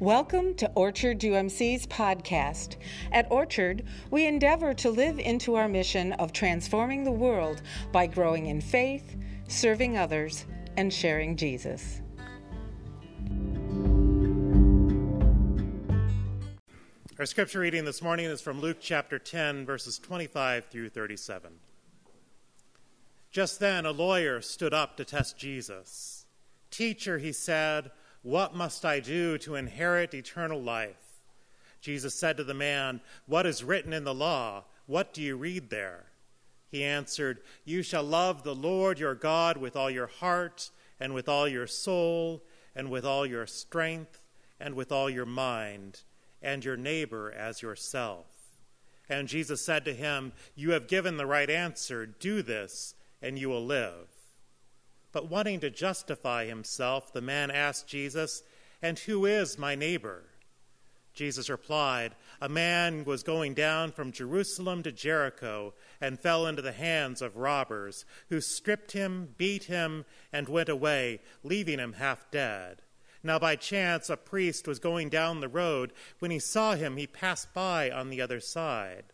Welcome to Orchard UMC's podcast. At Orchard, we endeavor to live into our mission of transforming the world by growing in faith, serving others, and sharing Jesus. Our scripture reading this morning is from Luke chapter 10, verses 25 through 37. Just then, a lawyer stood up to test Jesus. Teacher, he said, what must I do to inherit eternal life? Jesus said to the man, What is written in the law? What do you read there? He answered, You shall love the Lord your God with all your heart, and with all your soul, and with all your strength, and with all your mind, and your neighbor as yourself. And Jesus said to him, You have given the right answer. Do this, and you will live. But wanting to justify himself, the man asked Jesus, And who is my neighbor? Jesus replied, A man was going down from Jerusalem to Jericho and fell into the hands of robbers, who stripped him, beat him, and went away, leaving him half dead. Now, by chance, a priest was going down the road. When he saw him, he passed by on the other side.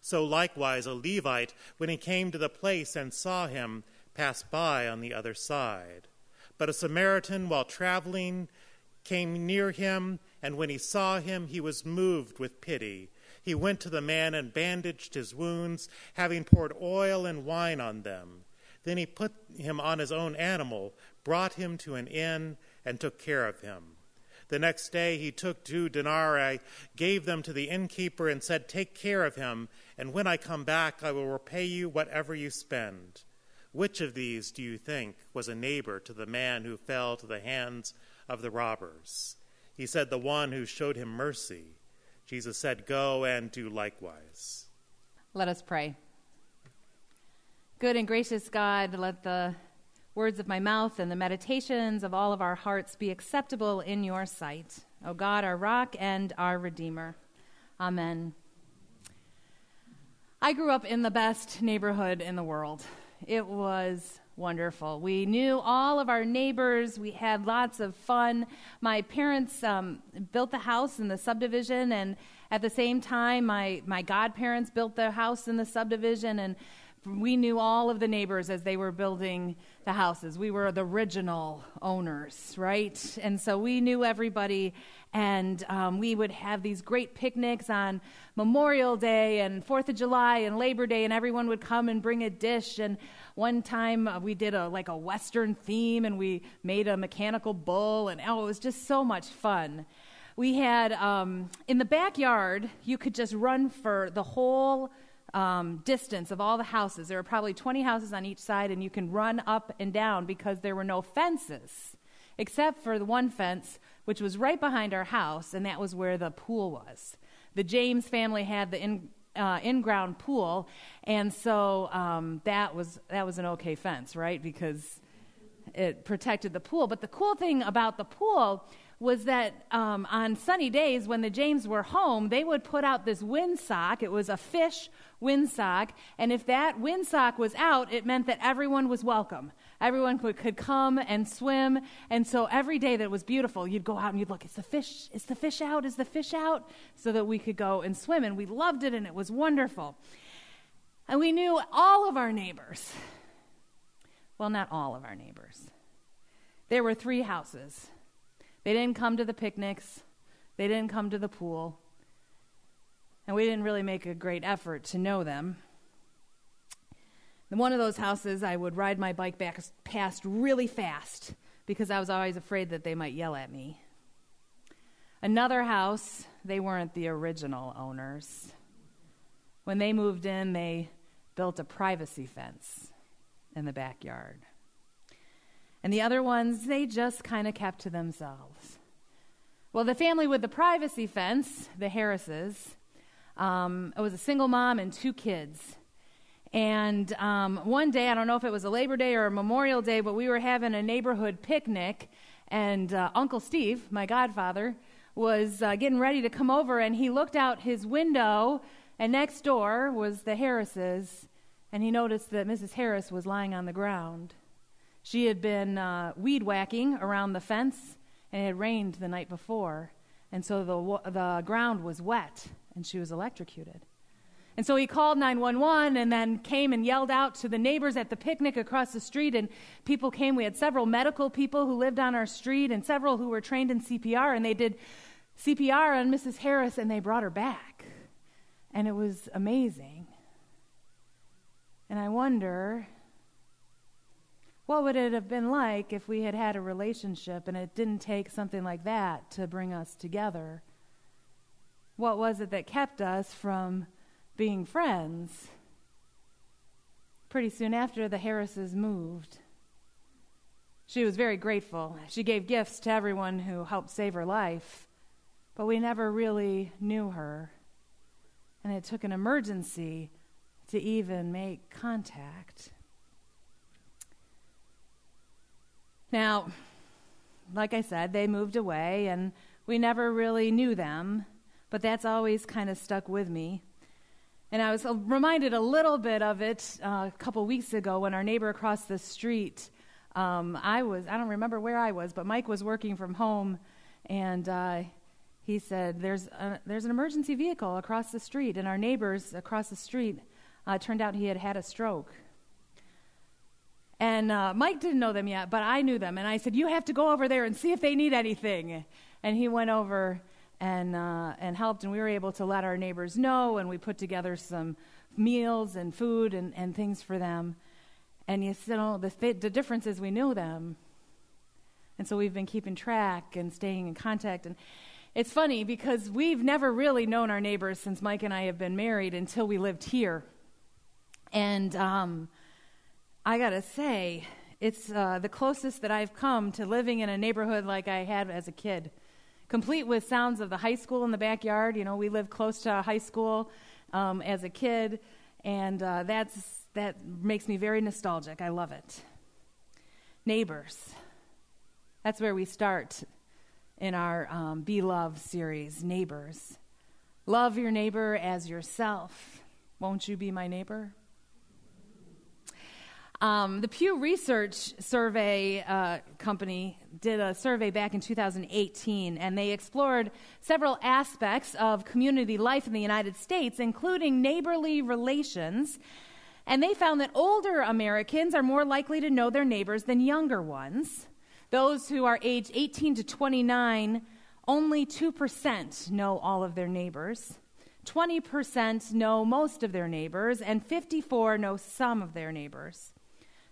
So, likewise, a Levite, when he came to the place and saw him, passed by on the other side. But a Samaritan, while traveling, came near him, and when he saw him, he was moved with pity. He went to the man and bandaged his wounds, having poured oil and wine on them. Then he put him on his own animal, brought him to an inn, and took care of him. The next day he took two denarii, gave them to the innkeeper, and said, Take care of him, and when I come back, I will repay you whatever you spend. Which of these do you think was a neighbor to the man who fell to the hands of the robbers? He said, The one who showed him mercy. Jesus said, Go and do likewise. Let us pray. Good and gracious God, let the words of my mouth and the meditations of all of our hearts be acceptable in your sight. O God, our rock and our redeemer. Amen. I grew up in the best neighborhood in the world. It was wonderful. We knew all of our neighbors. We had lots of fun. My parents um, built the house in the subdivision, and at the same time, my, my godparents built the house in the subdivision, and we knew all of the neighbors as they were building the houses. We were the original owners, right? And so we knew everybody, and um, we would have these great picnics on Memorial Day and Fourth of July and Labor Day, and everyone would come and bring a dish. And one time uh, we did a like a Western theme, and we made a mechanical bull, and oh, it was just so much fun. We had um, in the backyard, you could just run for the whole um, distance of all the houses. There were probably 20 houses on each side, and you can run up and down because there were no fences, except for the one fence, which was right behind our house, and that was where the pool was. The James family had the in, uh, in-ground pool, and so um, that was that was an okay fence, right? Because it protected the pool. But the cool thing about the pool was that um, on sunny days when the James were home, they would put out this windsock. It was a fish windsock. And if that windsock was out, it meant that everyone was welcome. Everyone could, could come and swim. And so every day that was beautiful, you'd go out and you'd look, is the fish, is the fish out? Is the fish out? So that we could go and swim. And we loved it and it was wonderful. And we knew all of our neighbors. Well, not all of our neighbors. There were three houses they didn't come to the picnics, they didn't come to the pool, and we didn't really make a great effort to know them. In one of those houses, I would ride my bike back past really fast because I was always afraid that they might yell at me. Another house, they weren't the original owners. When they moved in, they built a privacy fence in the backyard. And the other ones, they just kind of kept to themselves. Well, the family with the privacy fence, the Harrises, um, it was a single mom and two kids. And um, one day, I don't know if it was a Labor Day or a Memorial Day, but we were having a neighborhood picnic, and uh, Uncle Steve, my godfather, was uh, getting ready to come over, and he looked out his window, and next door was the Harrises, and he noticed that Mrs. Harris was lying on the ground. She had been uh, weed whacking around the fence, and it had rained the night before. And so the, the ground was wet, and she was electrocuted. And so he called 911 and then came and yelled out to the neighbors at the picnic across the street. And people came. We had several medical people who lived on our street and several who were trained in CPR. And they did CPR on Mrs. Harris and they brought her back. And it was amazing. And I wonder what would it have been like if we had had a relationship and it didn't take something like that to bring us together? What was it that kept us from being friends? Pretty soon after, the Harrises moved. She was very grateful. She gave gifts to everyone who helped save her life, but we never really knew her. And it took an emergency to even make contact. Now, like I said, they moved away and we never really knew them, but that's always kind of stuck with me. And I was reminded a little bit of it uh, a couple weeks ago when our neighbor across the street, um, I was, I don't remember where I was, but Mike was working from home and uh, he said, there's, a, there's an emergency vehicle across the street. And our neighbors across the street uh, turned out he had had a stroke. And uh, Mike didn't know them yet, but I knew them. And I said, You have to go over there and see if they need anything. And he went over and, uh, and helped, and we were able to let our neighbors know, and we put together some meals and food and, and things for them. And you know, the, the difference is we knew them. And so we've been keeping track and staying in contact. And it's funny because we've never really known our neighbors since Mike and I have been married until we lived here. And um, I got to say, it's uh, the closest that I've come to living in a neighborhood like I had as a kid, complete with sounds of the high school in the backyard. You know, we lived close to a high school um, as a kid, and uh, that's, that makes me very nostalgic. I love it. Neighbors. That's where we start in our um, Be Love series, Neighbors. Love your neighbor as yourself. Won't you be my neighbor? Um, the Pew Research Survey uh, Company did a survey back in 2018, and they explored several aspects of community life in the United States, including neighborly relations. And they found that older Americans are more likely to know their neighbors than younger ones. Those who are aged 18 to 29, only 2% know all of their neighbors. 20% know most of their neighbors, and 54 know some of their neighbors.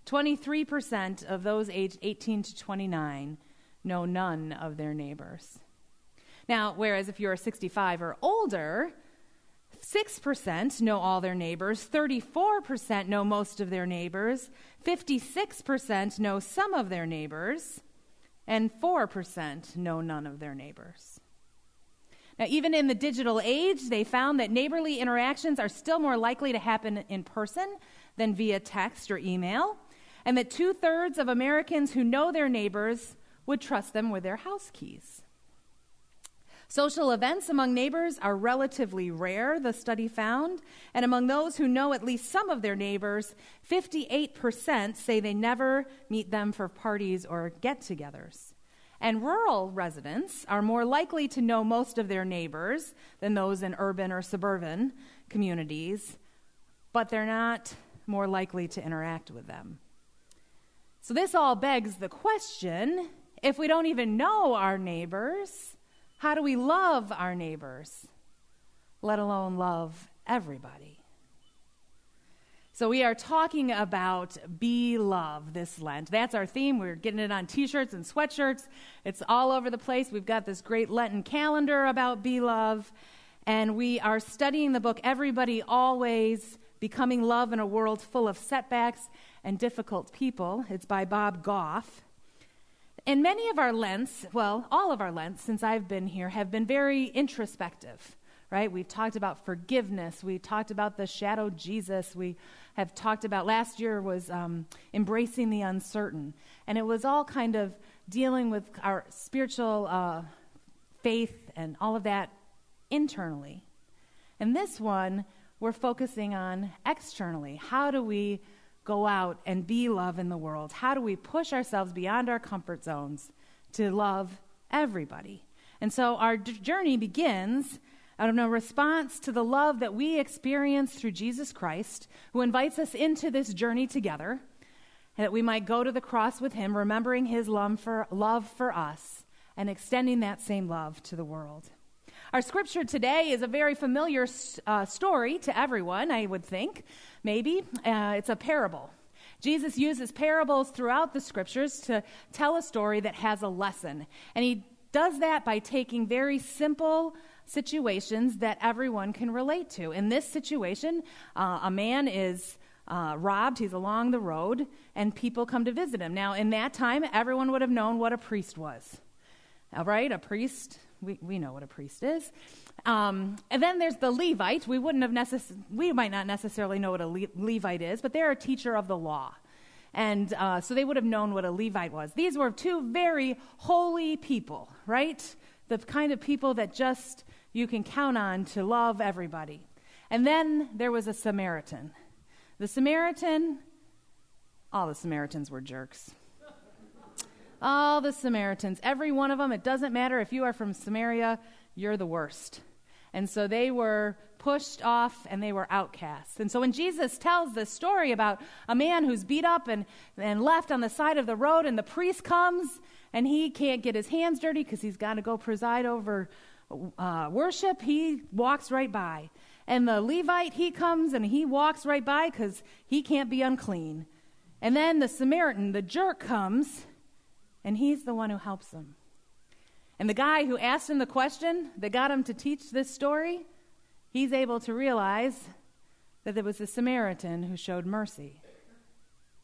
23% of those aged 18 to 29 know none of their neighbors. Now, whereas if you're 65 or older, 6% know all their neighbors, 34% know most of their neighbors, 56% know some of their neighbors, and 4% know none of their neighbors. Now, even in the digital age, they found that neighborly interactions are still more likely to happen in person than via text or email and that two thirds of Americans who know their neighbors would trust them with their house keys. Social events among neighbors are relatively rare, the study found, and among those who know at least some of their neighbors, 58% say they never meet them for parties or get togethers. And rural residents are more likely to know most of their neighbors than those in urban or suburban communities, but they're not more likely to interact with them. So, this all begs the question if we don't even know our neighbors, how do we love our neighbors, let alone love everybody? So, we are talking about be love this Lent. That's our theme. We're getting it on t shirts and sweatshirts. It's all over the place. We've got this great Lenten calendar about be love. And we are studying the book Everybody Always Becoming Love in a World Full of Setbacks and Difficult People. It's by Bob Goff. And many of our Lents, well, all of our Lents since I've been here, have been very introspective, right? We've talked about forgiveness. We talked about the shadow Jesus. We have talked about, last year was um, embracing the uncertain. And it was all kind of dealing with our spiritual uh, faith and all of that internally. And this one, we're focusing on externally. How do we go out and be love in the world? How do we push ourselves beyond our comfort zones to love everybody? And so our journey begins out of a response to the love that we experience through Jesus Christ, who invites us into this journey together, that we might go to the cross with him, remembering his love for, love for us and extending that same love to the world. Our scripture today is a very familiar uh, story to everyone, I would think, maybe. Uh, it's a parable. Jesus uses parables throughout the scriptures to tell a story that has a lesson. And he does that by taking very simple situations that everyone can relate to. In this situation, uh, a man is uh, robbed, he's along the road, and people come to visit him. Now, in that time, everyone would have known what a priest was. All right, a priest, we, we know what a priest is. Um, and then there's the Levite. We wouldn't have necess- we might not necessarily know what a Le- Levite is, but they're a teacher of the law. And uh, so they would have known what a Levite was. These were two very holy people, right? The kind of people that just you can count on to love everybody. And then there was a Samaritan. The Samaritan, all the Samaritans were jerks. All the Samaritans, every one of them, it doesn't matter if you are from Samaria, you're the worst. And so they were pushed off and they were outcasts. And so when Jesus tells this story about a man who's beat up and, and left on the side of the road, and the priest comes and he can't get his hands dirty because he's got to go preside over uh, worship, he walks right by. And the Levite, he comes and he walks right by because he can't be unclean. And then the Samaritan, the jerk, comes and he's the one who helps him. And the guy who asked him the question that got him to teach this story, he's able to realize that it was the Samaritan who showed mercy.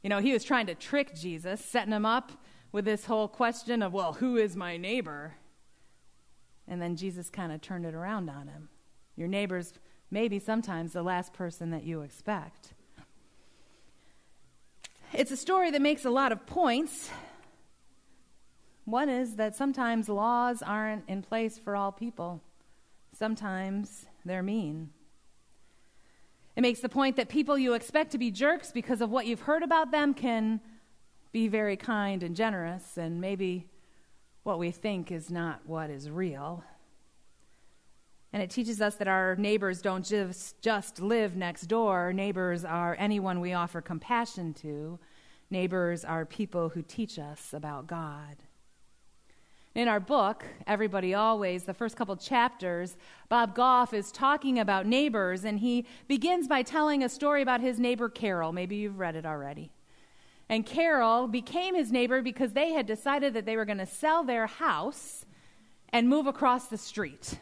You know, he was trying to trick Jesus, setting him up with this whole question of, well, who is my neighbor? And then Jesus kind of turned it around on him. Your neighbor's maybe sometimes the last person that you expect. It's a story that makes a lot of points. One is that sometimes laws aren't in place for all people, sometimes they're mean. It makes the point that people you expect to be jerks because of what you've heard about them can be very kind and generous and maybe what we think is not what is real. And it teaches us that our neighbors don't just, just live next door. Neighbors are anyone we offer compassion to. Neighbors are people who teach us about God. In our book, Everybody Always, the first couple chapters, Bob Goff is talking about neighbors, and he begins by telling a story about his neighbor Carol. Maybe you've read it already. And Carol became his neighbor because they had decided that they were going to sell their house and move across the street.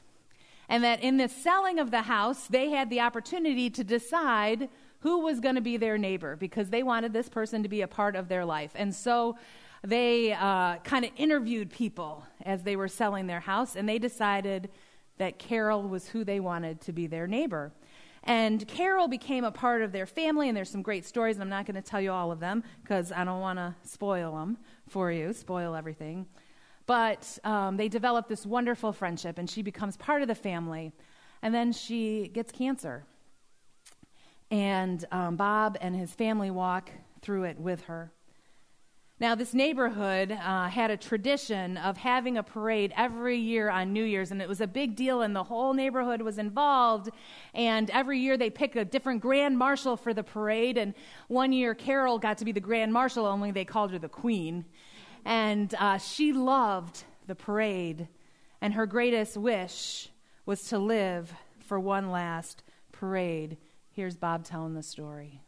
And that in the selling of the house, they had the opportunity to decide who was going to be their neighbor because they wanted this person to be a part of their life. And so they uh, kind of interviewed people as they were selling their house, and they decided that Carol was who they wanted to be their neighbor. And Carol became a part of their family, and there's some great stories, and I'm not going to tell you all of them because I don't want to spoil them for you, spoil everything. But um, they develop this wonderful friendship, and she becomes part of the family. And then she gets cancer. And um, Bob and his family walk through it with her. Now, this neighborhood uh, had a tradition of having a parade every year on New Year's, and it was a big deal, and the whole neighborhood was involved. And every year they pick a different grand marshal for the parade. And one year Carol got to be the grand marshal, only they called her the queen. And uh, she loved the parade, and her greatest wish was to live for one last parade. Here's Bob telling the story.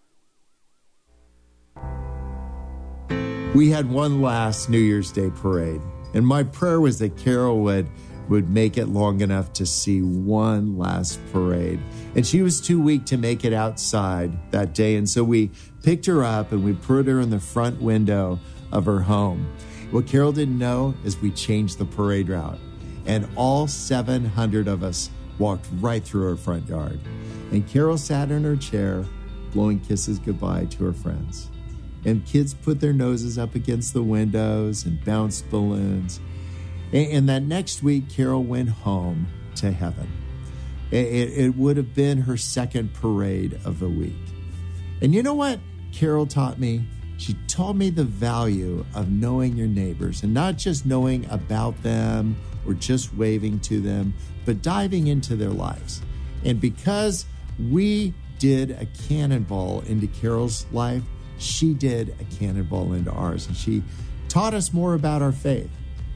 We had one last New Year's Day parade. And my prayer was that Carol would, would make it long enough to see one last parade. And she was too weak to make it outside that day. And so we picked her up and we put her in the front window of her home. What Carol didn't know is we changed the parade route. And all 700 of us walked right through her front yard. And Carol sat in her chair, blowing kisses goodbye to her friends and kids put their noses up against the windows and bounced balloons. And, that next week, Carol went home to heaven. It, it would have been her second parade of the week. And you know what Carol taught me? she taught me the value of knowing your neighbors and not just knowing about them or just waving to them, but diving into their lives. And because we did a cannonball into Carol's life, she did a cannonball into ours. And she taught us more about our faith.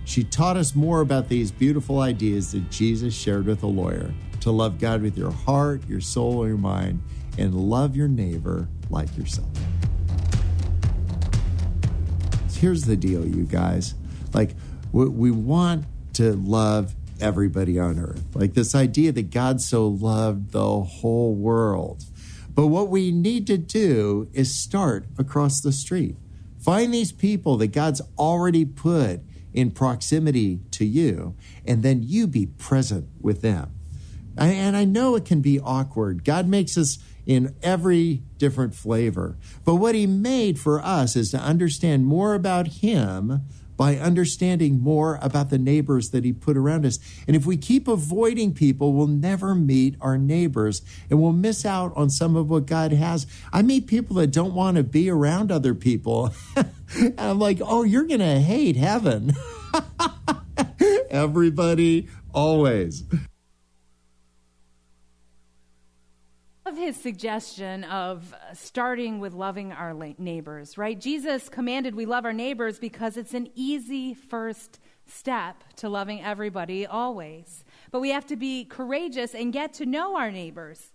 She taught us more about these beautiful ideas that Jesus shared with a lawyer to love God with your heart, your soul, your mind, and love your neighbor like yourself. Here's the deal, you guys. Like, we want to love everybody on earth. Like this idea that God so loved the whole world. But what we need to do is start across the street. Find these people that God's already put in proximity to you, and then you be present with them. And I know it can be awkward. God makes us in every different flavor. But what He made for us is to understand more about Him by understanding more about the neighbors that he put around us. And if we keep avoiding people, we'll never meet our neighbors and we'll miss out on some of what God has. I meet people that don't want to be around other people. and I'm like, oh, you're going to hate heaven. Everybody, always. Love his suggestion of starting with loving our neighbors, right? Jesus commanded we love our neighbors because it's an easy first step to loving everybody always. But we have to be courageous and get to know our neighbors.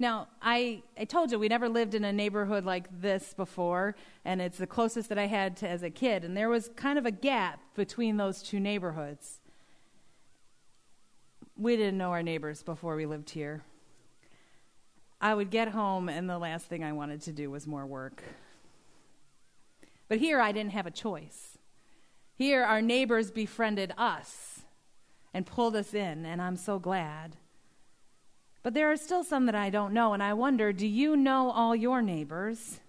Now, I, I told you we never lived in a neighborhood like this before, and it's the closest that I had to as a kid. And there was kind of a gap between those two neighborhoods. We didn't know our neighbors before we lived here. I would get home, and the last thing I wanted to do was more work. But here I didn't have a choice. Here our neighbors befriended us and pulled us in, and I'm so glad. But there are still some that I don't know, and I wonder do you know all your neighbors?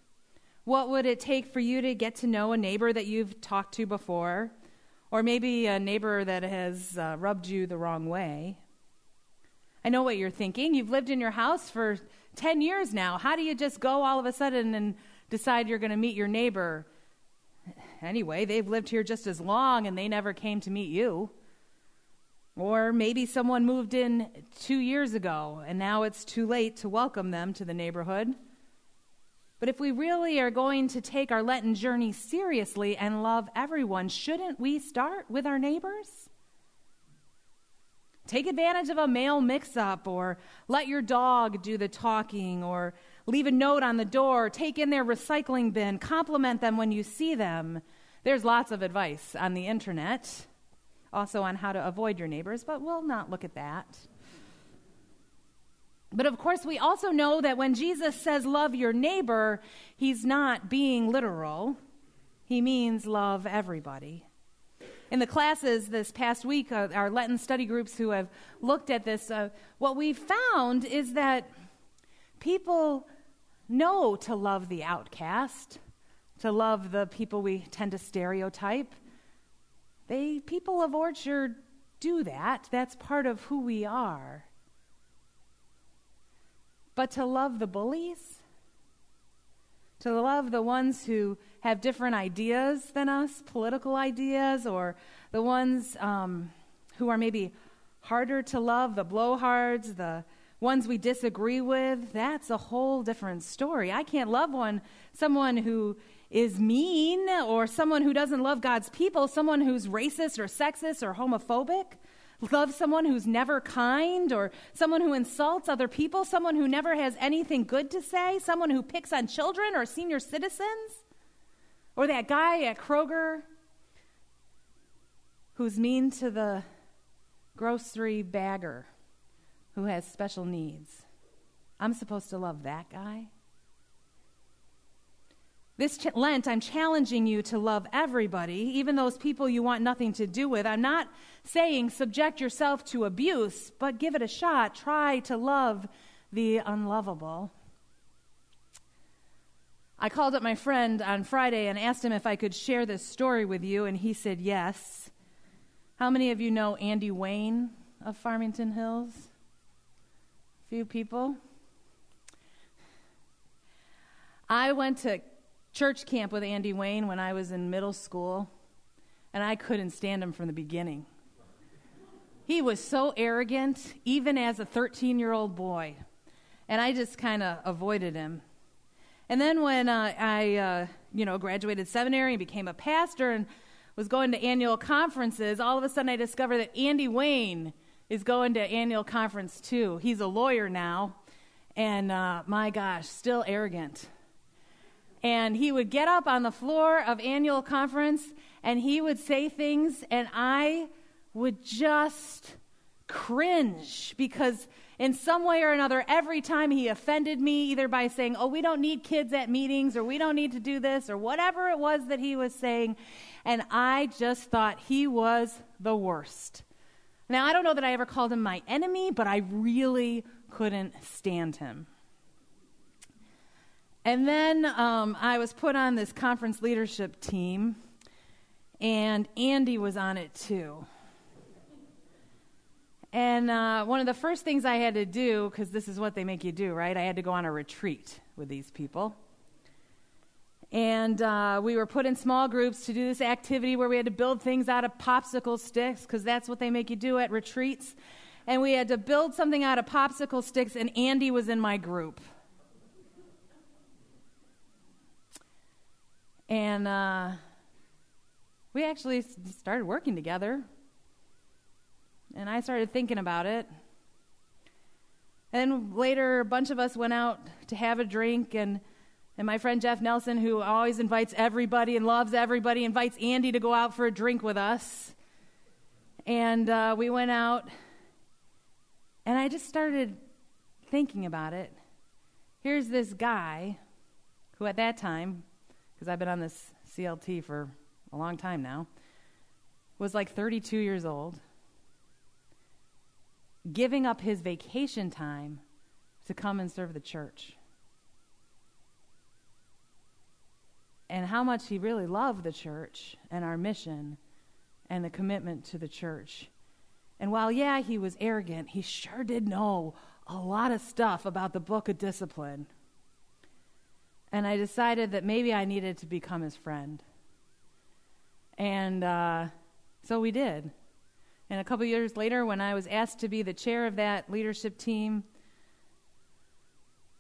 What would it take for you to get to know a neighbor that you've talked to before? Or maybe a neighbor that has uh, rubbed you the wrong way? I know what you're thinking. You've lived in your house for 10 years now. How do you just go all of a sudden and decide you're going to meet your neighbor? Anyway, they've lived here just as long and they never came to meet you. Or maybe someone moved in two years ago and now it's too late to welcome them to the neighborhood. But if we really are going to take our Lenten journey seriously and love everyone, shouldn't we start with our neighbors? Take advantage of a mail mix up, or let your dog do the talking, or leave a note on the door, take in their recycling bin, compliment them when you see them. There's lots of advice on the internet, also on how to avoid your neighbors, but we'll not look at that. But of course, we also know that when Jesus says love your neighbor, he's not being literal. He means love everybody in the classes this past week, uh, our Lenten study groups who have looked at this, uh, what we've found is that people know to love the outcast, to love the people we tend to stereotype. They, people of Orchard, do that. That's part of who we are. But to love the bullies, to love the ones who have different ideas than us, political ideas, or the ones um, who are maybe harder to love, the blowhards, the ones we disagree with, that's a whole different story. I can't love one, someone who is mean or someone who doesn't love God's people, someone who's racist or sexist or homophobic. Love someone who's never kind or someone who insults other people, someone who never has anything good to say, someone who picks on children or senior citizens. Or that guy at Kroger who's mean to the grocery bagger who has special needs. I'm supposed to love that guy? This ch- Lent, I'm challenging you to love everybody, even those people you want nothing to do with. I'm not saying subject yourself to abuse, but give it a shot. Try to love the unlovable. I called up my friend on Friday and asked him if I could share this story with you, and he said yes. How many of you know Andy Wayne of Farmington Hills? A few people. I went to church camp with Andy Wayne when I was in middle school, and I couldn't stand him from the beginning. He was so arrogant, even as a 13 year old boy, and I just kind of avoided him. And then when uh, I, uh, you know, graduated seminary and became a pastor and was going to annual conferences, all of a sudden I discovered that Andy Wayne is going to annual conference too. He's a lawyer now, and uh, my gosh, still arrogant. And he would get up on the floor of annual conference and he would say things, and I would just cringe because in some way or another, every time he offended me, either by saying, Oh, we don't need kids at meetings, or we don't need to do this, or whatever it was that he was saying, and I just thought he was the worst. Now, I don't know that I ever called him my enemy, but I really couldn't stand him. And then um, I was put on this conference leadership team, and Andy was on it too. And uh, one of the first things I had to do, because this is what they make you do, right? I had to go on a retreat with these people. And uh, we were put in small groups to do this activity where we had to build things out of popsicle sticks, because that's what they make you do at retreats. And we had to build something out of popsicle sticks, and Andy was in my group. And uh, we actually started working together. And I started thinking about it. And later, a bunch of us went out to have a drink, and and my friend Jeff Nelson, who always invites everybody and loves everybody, invites Andy to go out for a drink with us. And uh, we went out, and I just started thinking about it. Here's this guy who, at that time, because I've been on this CLT for a long time now, was like 32 years old, giving up his vacation time to come and serve the church. and how much he really loved the church and our mission and the commitment to the church. And while, yeah, he was arrogant, he sure did know a lot of stuff about the book of discipline. And I decided that maybe I needed to become his friend. And uh, so we did. And a couple years later, when I was asked to be the chair of that leadership team,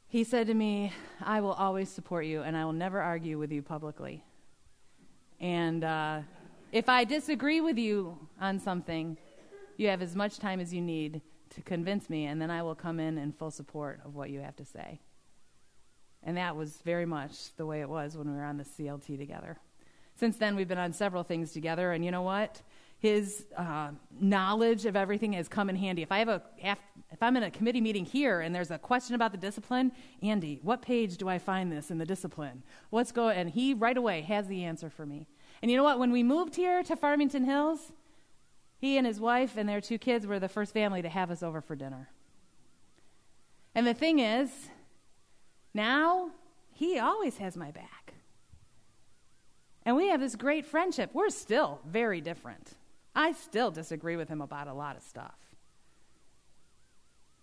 he said to me, I will always support you and I will never argue with you publicly. And uh, if I disagree with you on something, you have as much time as you need to convince me, and then I will come in in full support of what you have to say. And that was very much the way it was when we were on the CLT together. Since then, we've been on several things together, and you know what? His uh, knowledge of everything has come in handy. If I have a, if I'm in a committee meeting here and there's a question about the discipline, Andy, what page do I find this in the discipline? What's going? And he right away has the answer for me. And you know what? When we moved here to Farmington Hills, he and his wife and their two kids were the first family to have us over for dinner. And the thing is, now he always has my back. And we have this great friendship. We're still very different. I still disagree with him about a lot of stuff.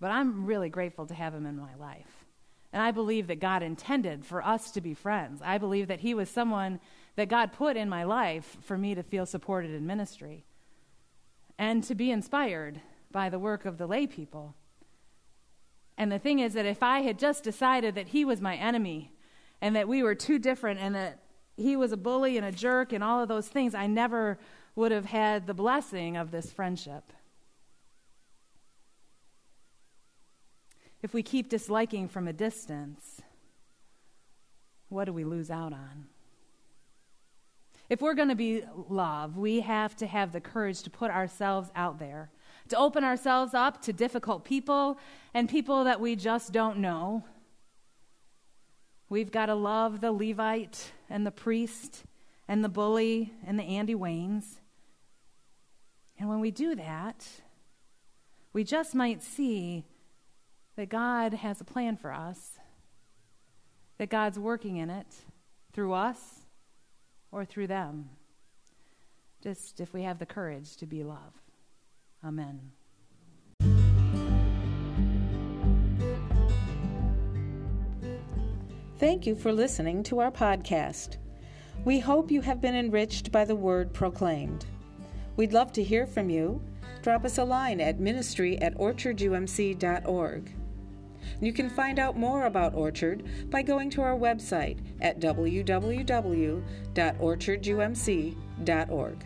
But I'm really grateful to have him in my life. And I believe that God intended for us to be friends. I believe that he was someone that God put in my life for me to feel supported in ministry and to be inspired by the work of the lay people. And the thing is that if I had just decided that he was my enemy and that we were too different and that he was a bully and a jerk and all of those things, I never would have had the blessing of this friendship. If we keep disliking from a distance, what do we lose out on? If we're going to be love, we have to have the courage to put ourselves out there, to open ourselves up to difficult people and people that we just don't know. We've got to love the Levite and the priest and the bully and the Andy Waynes. And when we do that, we just might see that God has a plan for us, that God's working in it through us or through them. Just if we have the courage to be love. Amen. Thank you for listening to our podcast. We hope you have been enriched by the word proclaimed. We'd love to hear from you. Drop us a line at ministry at orchardumc.org. You can find out more about Orchard by going to our website at www.orchardumc.org.